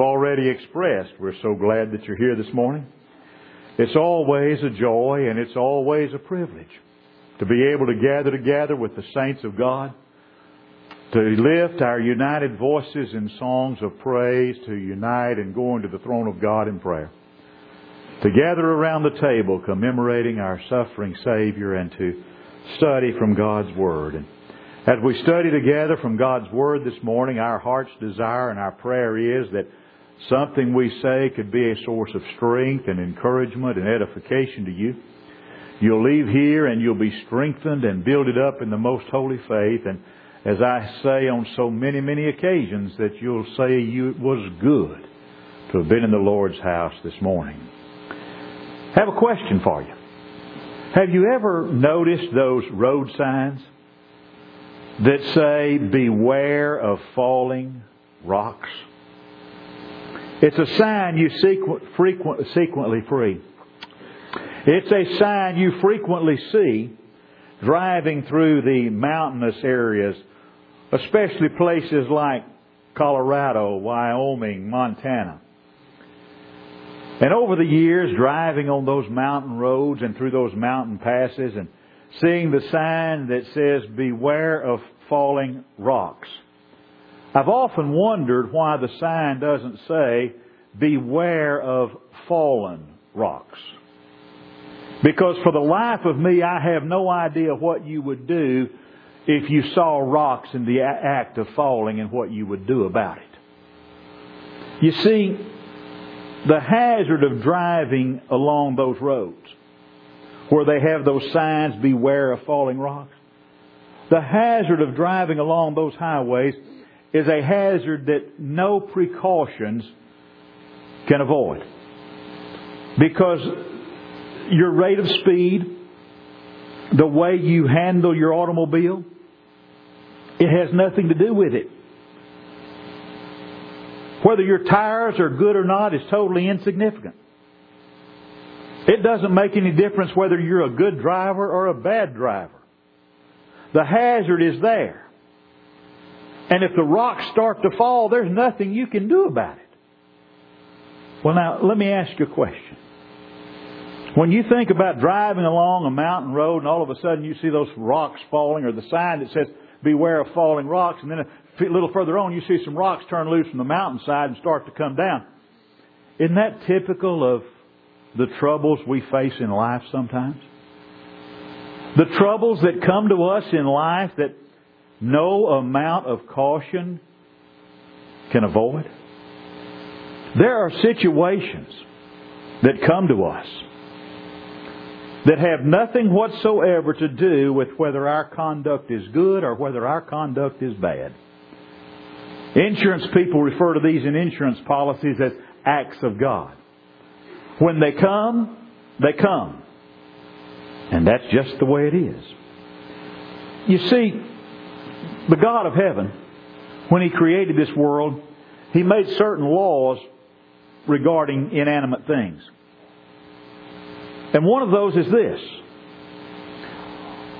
already expressed, we're so glad that you're here this morning. It's always a joy and it's always a privilege to be able to gather together with the saints of God, to lift our united voices in songs of praise, to unite and go into the throne of God in prayer, to gather around the table commemorating our suffering Savior and to study from God's Word. And as we study together from God's Word this morning, our heart's desire and our prayer is that something we say could be a source of strength and encouragement and edification to you. You'll leave here and you'll be strengthened and builded up in the most holy faith. And as I say on so many, many occasions, that you'll say you, it was good to have been in the Lord's house this morning. Have a question for you. Have you ever noticed those road signs that say, beware of falling rocks? It's a sign you frequent, frequently free. It's a sign you frequently see driving through the mountainous areas, especially places like Colorado, Wyoming, Montana. And over the years, driving on those mountain roads and through those mountain passes and seeing the sign that says, Beware of falling rocks. I've often wondered why the sign doesn't say, Beware of fallen rocks. Because for the life of me, I have no idea what you would do if you saw rocks in the act of falling and what you would do about it. You see, the hazard of driving along those roads where they have those signs, beware of falling rocks. The hazard of driving along those highways is a hazard that no precautions can avoid. Because your rate of speed, the way you handle your automobile, it has nothing to do with it. Whether your tires are good or not is totally insignificant. It doesn't make any difference whether you're a good driver or a bad driver. The hazard is there. And if the rocks start to fall, there's nothing you can do about it. Well, now, let me ask you a question. When you think about driving along a mountain road and all of a sudden you see those rocks falling or the sign that says, beware of falling rocks, and then a little further on you see some rocks turn loose from the mountainside and start to come down. Isn't that typical of the troubles we face in life sometimes? The troubles that come to us in life that no amount of caution can avoid. There are situations that come to us that have nothing whatsoever to do with whether our conduct is good or whether our conduct is bad. Insurance people refer to these in insurance policies as acts of God. When they come, they come. And that's just the way it is. You see, the God of heaven, when He created this world, He made certain laws regarding inanimate things. And one of those is this.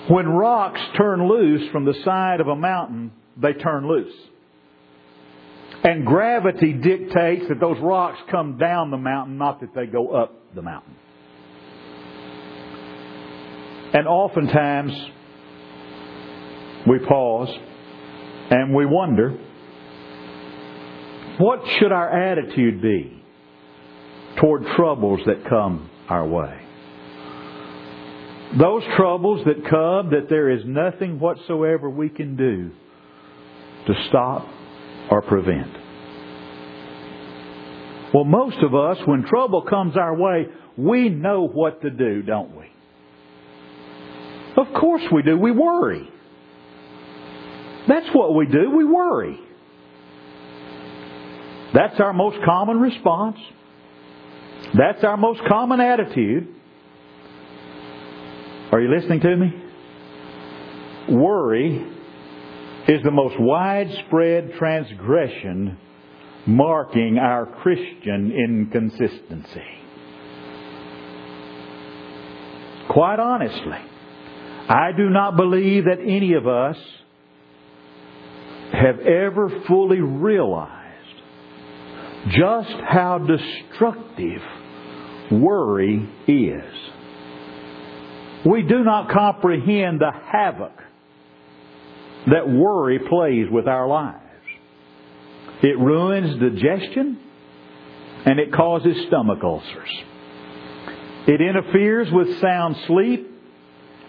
When rocks turn loose from the side of a mountain, they turn loose. And gravity dictates that those rocks come down the mountain, not that they go up the mountain. And oftentimes, we pause and we wonder, what should our attitude be toward troubles that come our way? Those troubles that come that there is nothing whatsoever we can do to stop or prevent. Well, most of us, when trouble comes our way, we know what to do, don't we? Of course we do. We worry. That's what we do. We worry. That's our most common response. That's our most common attitude. Are you listening to me? Worry is the most widespread transgression marking our Christian inconsistency. Quite honestly, I do not believe that any of us have ever fully realized just how destructive worry is. We do not comprehend the havoc that worry plays with our lives. It ruins digestion and it causes stomach ulcers. It interferes with sound sleep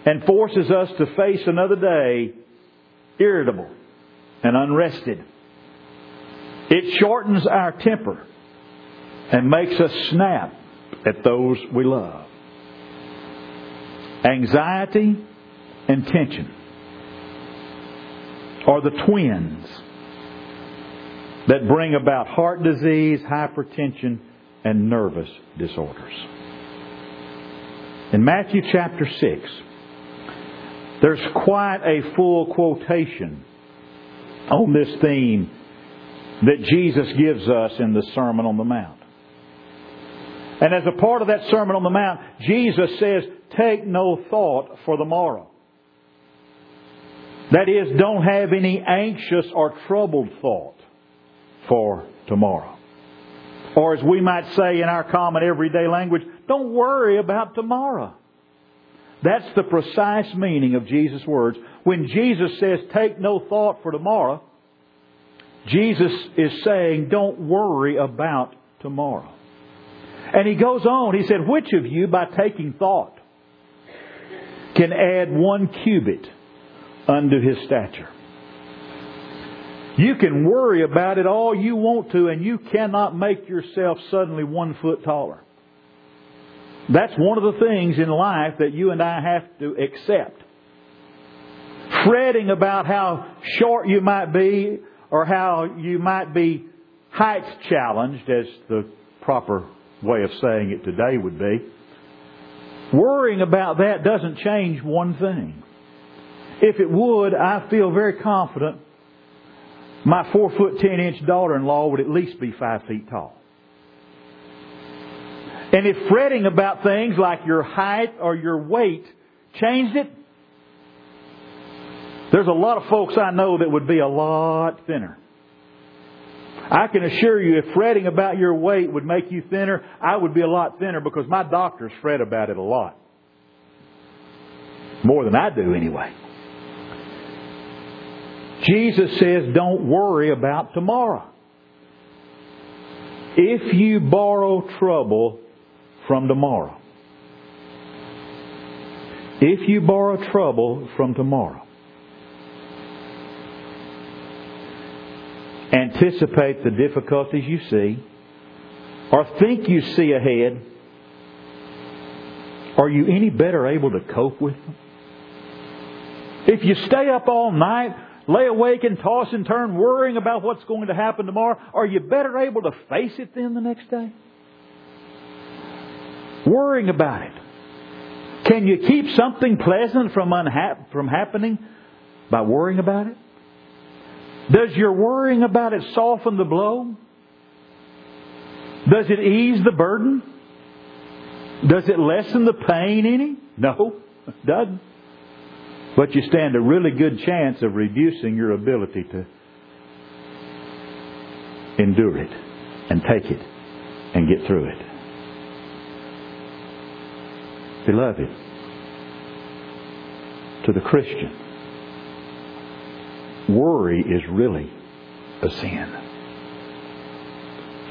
and forces us to face another day irritable and unrested. It shortens our temper and makes us snap at those we love. Anxiety and tension are the twins that bring about heart disease, hypertension, and nervous disorders. In Matthew chapter 6, there's quite a full quotation on this theme that Jesus gives us in the Sermon on the Mount. And as a part of that Sermon on the Mount, Jesus says, Take no thought for the morrow. That is, don't have any anxious or troubled thought for tomorrow. Or as we might say in our common everyday language, don't worry about tomorrow. That's the precise meaning of Jesus' words. When Jesus says, take no thought for tomorrow, Jesus is saying, don't worry about tomorrow. And he goes on, he said, which of you, by taking thought, can add one cubit unto his stature? You can worry about it all you want to, and you cannot make yourself suddenly one foot taller. That's one of the things in life that you and I have to accept. Fretting about how short you might be or how you might be height challenged, as the proper way of saying it today would be. Worrying about that doesn't change one thing. If it would, I feel very confident my four foot ten inch daughter in law would at least be five feet tall. And if fretting about things like your height or your weight changed it, there's a lot of folks I know that would be a lot thinner. I can assure you, if fretting about your weight would make you thinner, I would be a lot thinner because my doctors fret about it a lot. More than I do, anyway. Jesus says, don't worry about tomorrow. If you borrow trouble from tomorrow, if you borrow trouble from tomorrow, anticipate the difficulties you see, or think you see ahead, are you any better able to cope with them? If you stay up all night, lay awake and toss and turn worrying about what's going to happen tomorrow, are you better able to face it then the next day? Worrying about it. Can you keep something pleasant from, unha- from happening by worrying about it? Does your worrying about it soften the blow? Does it ease the burden? Does it lessen the pain any? No, it doesn't. But you stand a really good chance of reducing your ability to endure it and take it and get through it. Beloved, to the Christian, worry is really a sin.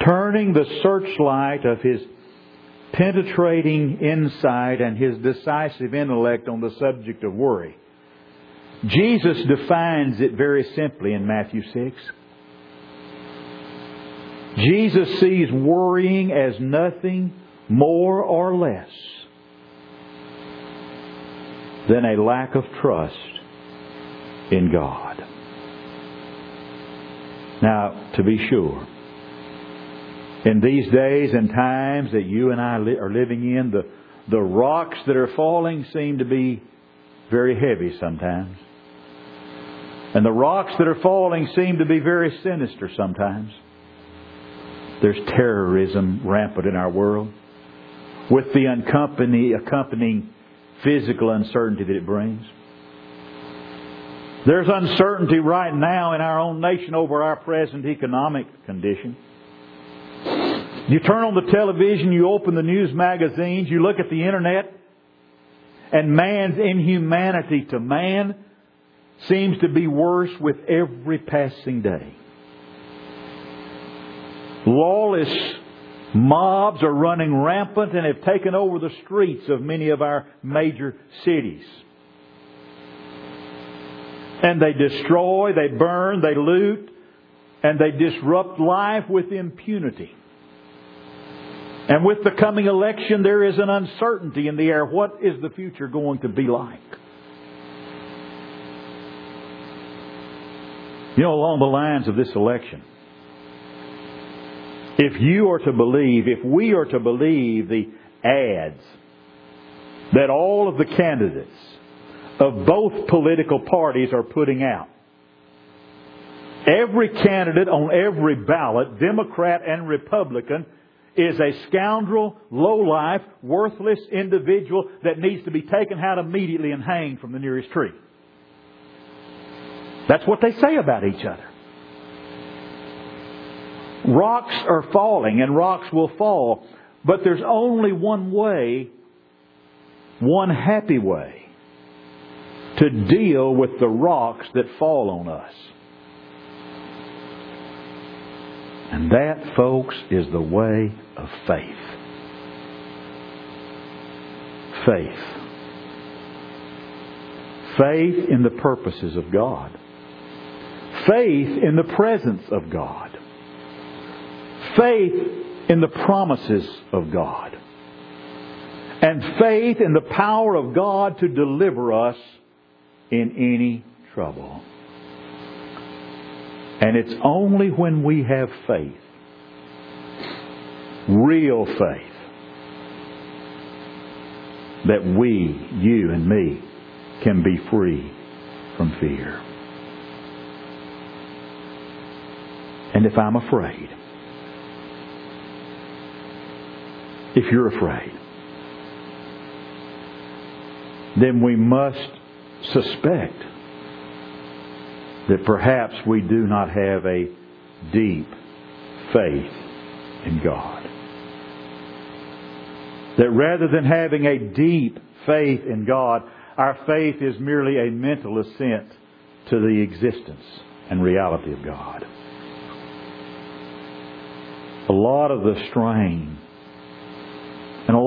Turning the searchlight of his penetrating insight and his decisive intellect on the subject of worry. Jesus defines it very simply in Matthew 6. Jesus sees worrying as nothing more or less than a lack of trust in God. Now, to be sure, in these days and times that you and I are living in, the, the rocks that are falling seem to be very heavy sometimes. And the rocks that are falling seem to be very sinister sometimes. There's terrorism rampant in our world with the accompanying physical uncertainty that it brings. There's uncertainty right now in our own nation over our present economic condition. You turn on the television, you open the news magazines, you look at the internet, and man's inhumanity to man seems to be worse with every passing day. Lawless mobs are running rampant and have taken over the streets of many of our major cities. And they destroy, they burn, they loot, and they disrupt life with impunity. And with the coming election, there is an uncertainty in the air. What is the future going to be like? You know, along the lines of this election, if you are to believe, if we are to believe the ads that all of the candidates of both political parties are putting out, every candidate on every ballot, Democrat and Republican, is a scoundrel, low-life, worthless individual that needs to be taken out immediately and hanged from the nearest tree. That's what they say about each other. Rocks are falling and rocks will fall, but there's only one way, one happy way to deal with the rocks that fall on us. And that, folks, is the way of faith. Faith. Faith in the purposes of God. Faith in the presence of God. Faith in the promises of God. And faith in the power of God to deliver us in any trouble. And it's only when we have faith, real faith, that we, you and me, can be free from fear. And if I'm afraid, if you're afraid, then we must suspect that perhaps we do not have a deep faith in God. That rather than having a deep faith in God, our faith is merely a mental assent to the existence and reality of God. A lot of the strain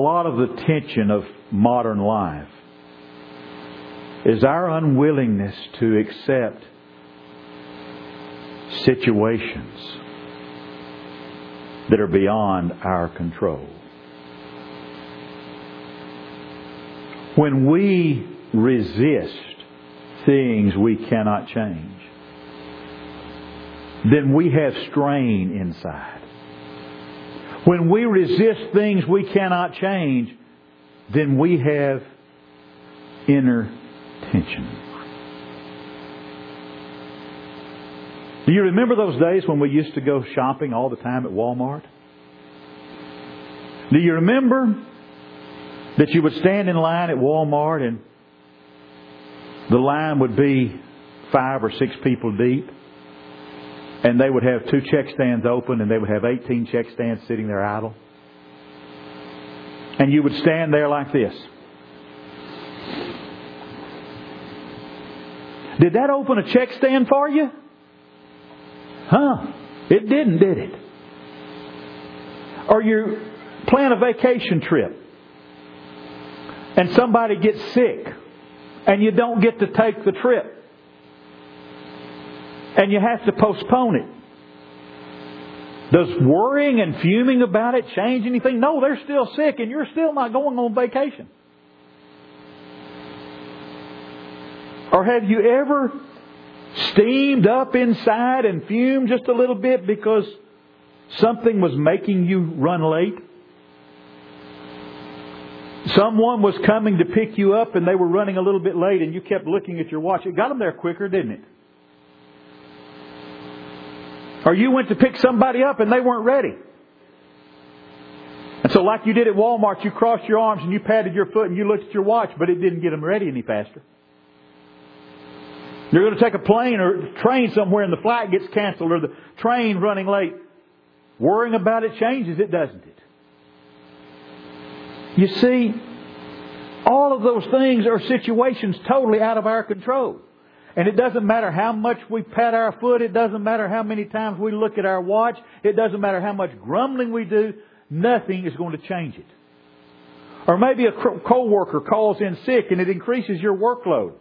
lot of the tension of modern life is our unwillingness to accept situations that are beyond our control. When we resist things we cannot change, then we have strain inside. When we resist things we cannot change, then we have inner tension. Do you remember those days when we used to go shopping all the time at Walmart? Do you remember that you would stand in line at Walmart and the line would be five or six people deep? And they would have two check stands open and they would have 18 check stands sitting there idle. And you would stand there like this. Did that open a check stand for you? Huh? It didn't, did it? Or you plan a vacation trip and somebody gets sick and you don't get to take the trip and you have to postpone it. Does worrying and fuming about it change anything? No, they're still sick and you're still not going on vacation. Or have you ever steamed up inside and fumed just a little bit because something was making you run late? Someone was coming to pick you up and they were running a little bit late and you kept looking at your watch. It got them there quicker, didn't it? Or you went to pick somebody up and they weren't ready. And so like you did at Walmart, you crossed your arms and you patted your foot and you looked at your watch, but it didn't get them ready any faster. You're going to take a plane or train somewhere and the flight gets canceled or the train running late. Worrying about it changes it, doesn't it? You see, all of those things are situations totally out of our control. And it doesn't matter how much we pat our foot, it doesn't matter how many times we look at our watch, it doesn't matter how much grumbling we do, nothing is going to change it. Or maybe a co-worker calls in sick and it increases your workload.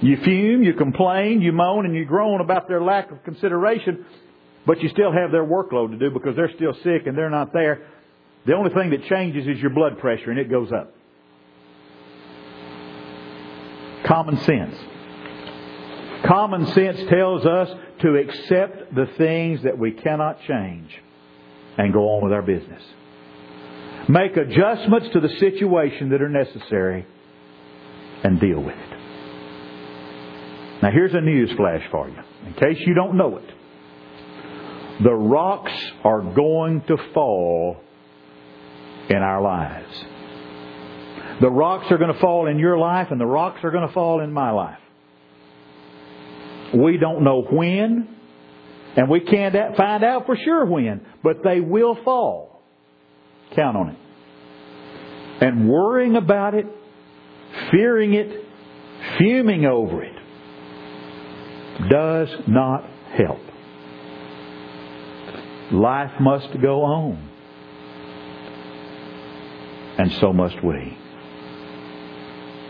You fume, you complain, you moan, and you groan about their lack of consideration, but you still have their workload to do because they're still sick and they're not there. The only thing that changes is your blood pressure and it goes up. Common sense. Common sense tells us to accept the things that we cannot change and go on with our business. Make adjustments to the situation that are necessary and deal with it. Now here's a news flash for you, in case you don't know it. The rocks are going to fall in our lives. The rocks are going to fall in your life and the rocks are going to fall in my life. We don't know when, and we can't find out for sure when, but they will fall. Count on it. And worrying about it, fearing it, fuming over it, does not help. Life must go on. And so must we.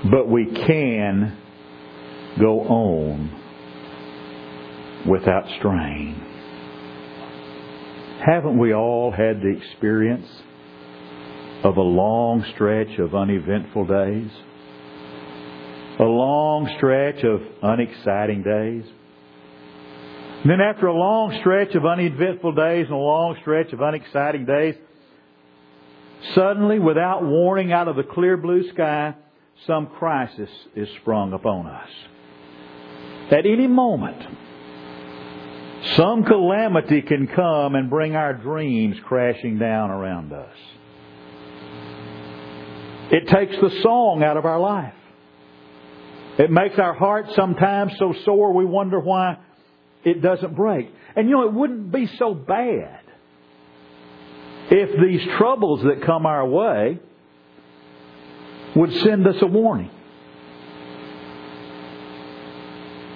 But we can go on without strain. Haven't we all had the experience of a long stretch of uneventful days? A long stretch of unexciting days? And then after a long stretch of uneventful days and a long stretch of unexciting days, suddenly, without warning, out of the clear blue sky, some crisis is sprung upon us. At any moment, some calamity can come and bring our dreams crashing down around us. It takes the song out of our life. It makes our heart sometimes so sore we wonder why it doesn't break. And you know, it wouldn't be so bad if these troubles that come our way would send us a warning.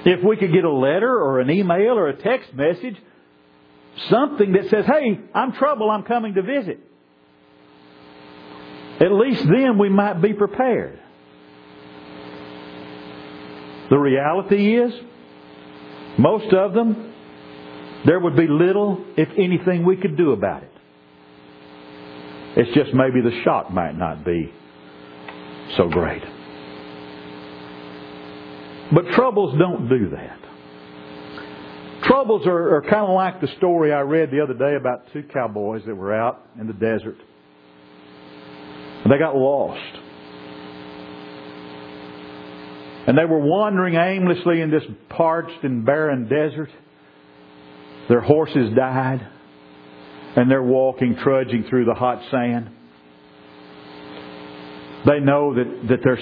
If we could get a letter or an email or a text message, something that says, hey, I'm trouble, I'm coming to visit. At least then we might be prepared. The reality is, most of them, there would be little, if anything, we could do about it. It's just maybe the shock might not be so great. But troubles don't do that. Troubles are, are kind of like the story I read the other day about two cowboys that were out in the desert. And they got lost. And they were wandering aimlessly in this parched and barren desert. Their horses died. And they're walking, trudging through the hot sand. They know that, that they're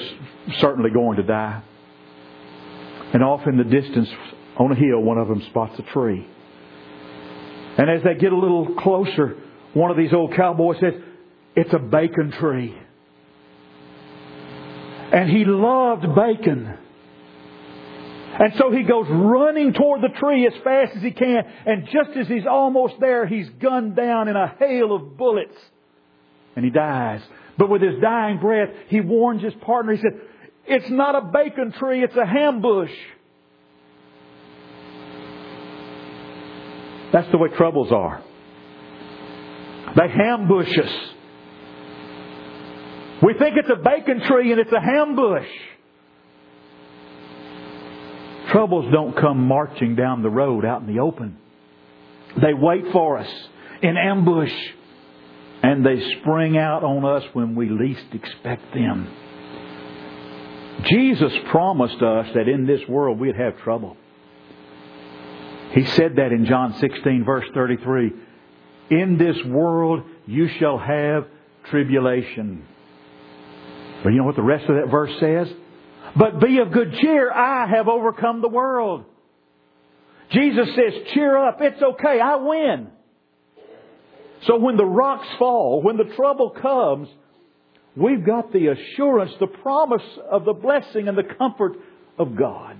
certainly going to die. And off in the distance, on a hill, one of them spots a tree. And as they get a little closer, one of these old cowboys says, It's a bacon tree. And he loved bacon. And so he goes running toward the tree as fast as he can. And just as he's almost there, he's gunned down in a hail of bullets. And he dies. But with his dying breath, he warns his partner. He said, It's not a bacon tree, it's a ham bush. That's the way troubles are. They ambush us. We think it's a bacon tree and it's a ham bush. Troubles don't come marching down the road out in the open. They wait for us in ambush and they spring out on us when we least expect them. Jesus promised us that in this world we'd have trouble. He said that in John 16 verse 33. In this world you shall have tribulation. But you know what the rest of that verse says? But be of good cheer, I have overcome the world. Jesus says, cheer up, it's okay, I win. So when the rocks fall, when the trouble comes, we've got the assurance, the promise of the blessing and the comfort of God.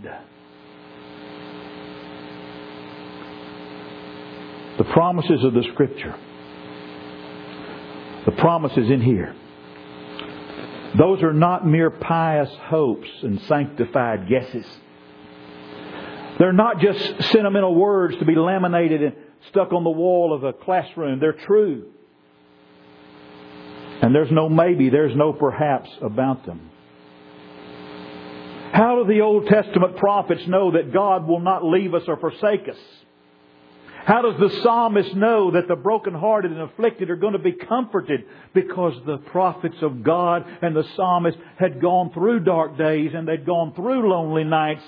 The promises of the Scripture. The promises in here. Those are not mere pious hopes and sanctified guesses. They're not just sentimental words to be laminated and stuck on the wall of a classroom. They're true. And there's no maybe, there's no perhaps about them. How do the Old Testament prophets know that God will not leave us or forsake us? How does the psalmist know that the brokenhearted and afflicted are going to be comforted? Because the prophets of God and the psalmist had gone through dark days and they'd gone through lonely nights.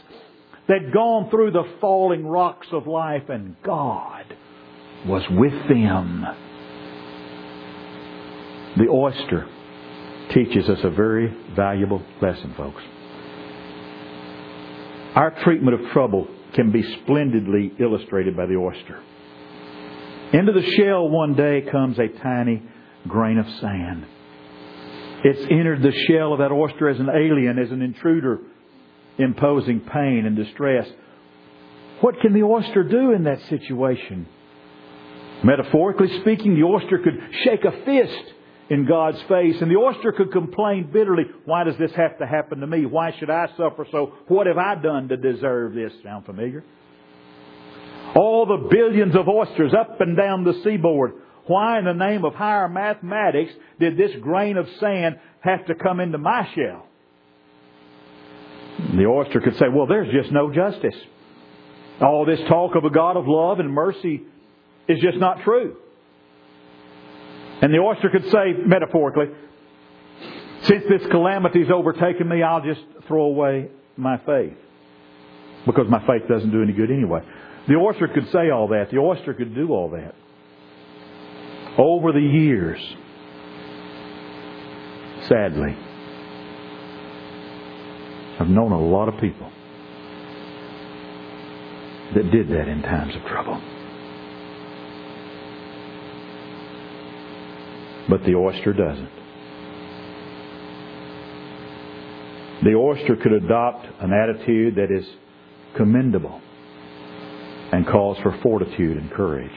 They'd gone through the falling rocks of life and God was with them. The oyster teaches us a very valuable lesson, folks. Our treatment of trouble can be splendidly illustrated by the oyster. Into the shell one day comes a tiny grain of sand. It's entered the shell of that oyster as an alien, as an intruder, imposing pain and distress. What can the oyster do in that situation? Metaphorically speaking, the oyster could shake a fist in God's face. And the oyster could complain bitterly, why does this have to happen to me? Why should I suffer so? What have I done to deserve this? Sound familiar? All the billions of oysters up and down the seaboard. Why in the name of higher mathematics did this grain of sand have to come into my shell? The oyster could say, well, there's just no justice. All this talk of a God of love and mercy is just not true. And the oyster could say, metaphorically, since this calamity's overtaken me, I'll just throw away my faith. Because my faith doesn't do any good anyway. The oyster could say all that. The oyster could do all that. Over the years, sadly, I've known a lot of people that did that in times of trouble. But the oyster doesn't. The oyster could adopt an attitude that is commendable and calls for fortitude and courage.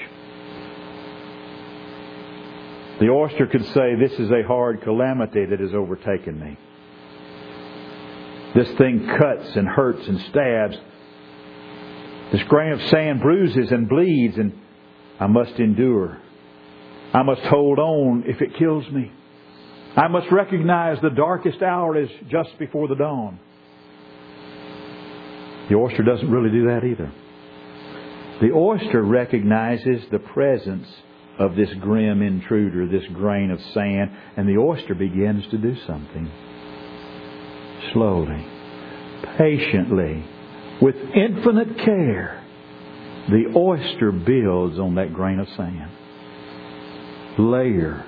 The oyster could say, This is a hard calamity that has overtaken me. This thing cuts and hurts and stabs. This grain of sand bruises and bleeds, and I must endure. I must hold on if it kills me. I must recognize the darkest hour is just before the dawn. The oyster doesn't really do that either. The oyster recognizes the presence of this grim intruder, this grain of sand, and the oyster begins to do something. Slowly, patiently, with infinite care, the oyster builds on that grain of sand layer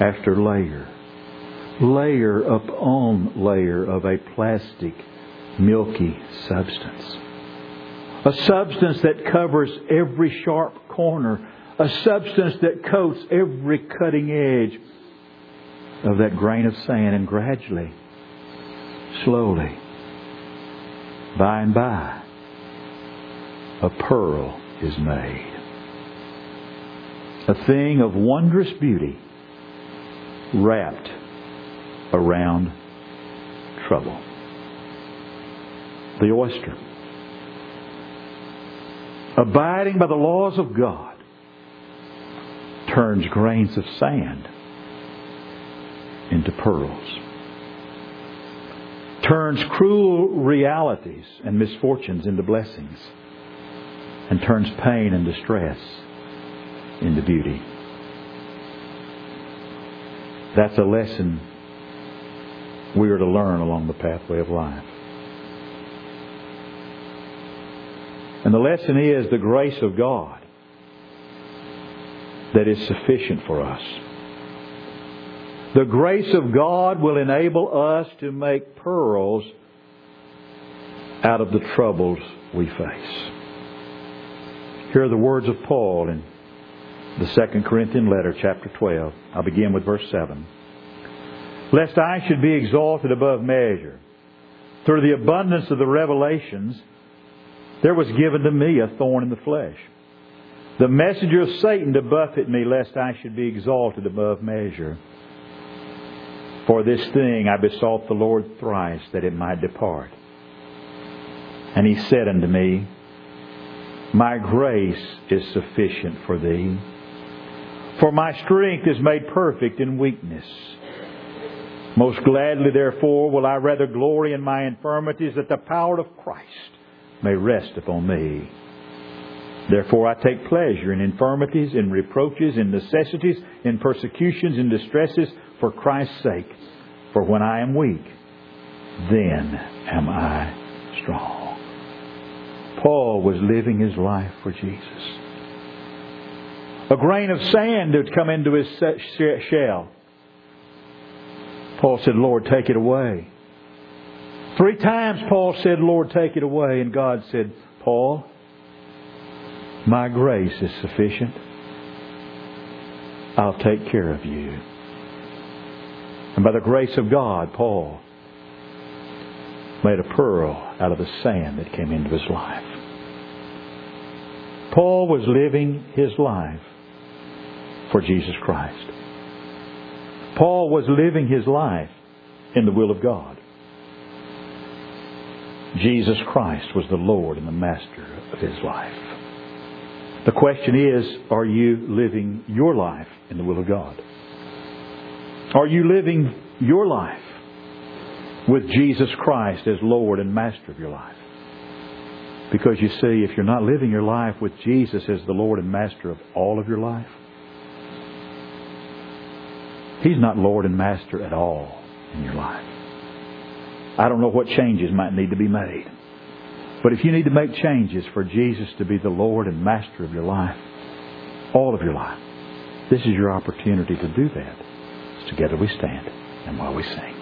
after layer, layer upon layer of a plastic, milky substance. A substance that covers every sharp corner, a substance that coats every cutting edge of that grain of sand, and gradually, slowly, by and by, a pearl is made a thing of wondrous beauty wrapped around trouble. The oyster. Abiding by the laws of God turns grains of sand into pearls. Turns cruel realities and misfortunes into blessings. And turns pain and distress into beauty. That's a lesson we are to learn along the pathway of life. And the lesson is the grace of God that is sufficient for us. The grace of God will enable us to make pearls out of the troubles we face. Here are the words of Paul in the Second Corinthian letter, chapter 12. I'll begin with verse 7. Lest I should be exalted above measure, through the abundance of the revelations, there was given to me a thorn in the flesh, the messenger of Satan to buffet me, lest I should be exalted above measure. For this thing I besought the Lord thrice that it might depart. And he said unto me, My grace is sufficient for thee, for my strength is made perfect in weakness. Most gladly, therefore, will I rather glory in my infirmities that the power of Christ may rest upon me. Therefore, I take pleasure in infirmities, in reproaches, in necessities, in persecutions, in distresses, for Christ's sake. For when I am weak, then am I strong. Paul was living his life for Jesus. A grain of sand had come into his shell. Paul said, Lord, take it away. Three times Paul said, Lord, take it away. And God said, Paul, my grace is sufficient. I'll take care of you. And by the grace of God, Paul made a pearl out of the sand that came into his life. Paul was living his life for Jesus Christ. Paul was living his life in the will of God. Jesus Christ was the Lord and the Master of his life. The question is, are you living your life in the will of God? Are you living your life with Jesus Christ as Lord and Master of your life? Because you see, if you're not living your life with Jesus as the Lord and Master of all of your life, He's not Lord and Master at all in your life. I don't know what changes might need to be made. But if you need to make changes for Jesus to be the Lord and Master of your life, all of your life, this is your opportunity to do that. Together we stand and while we sing.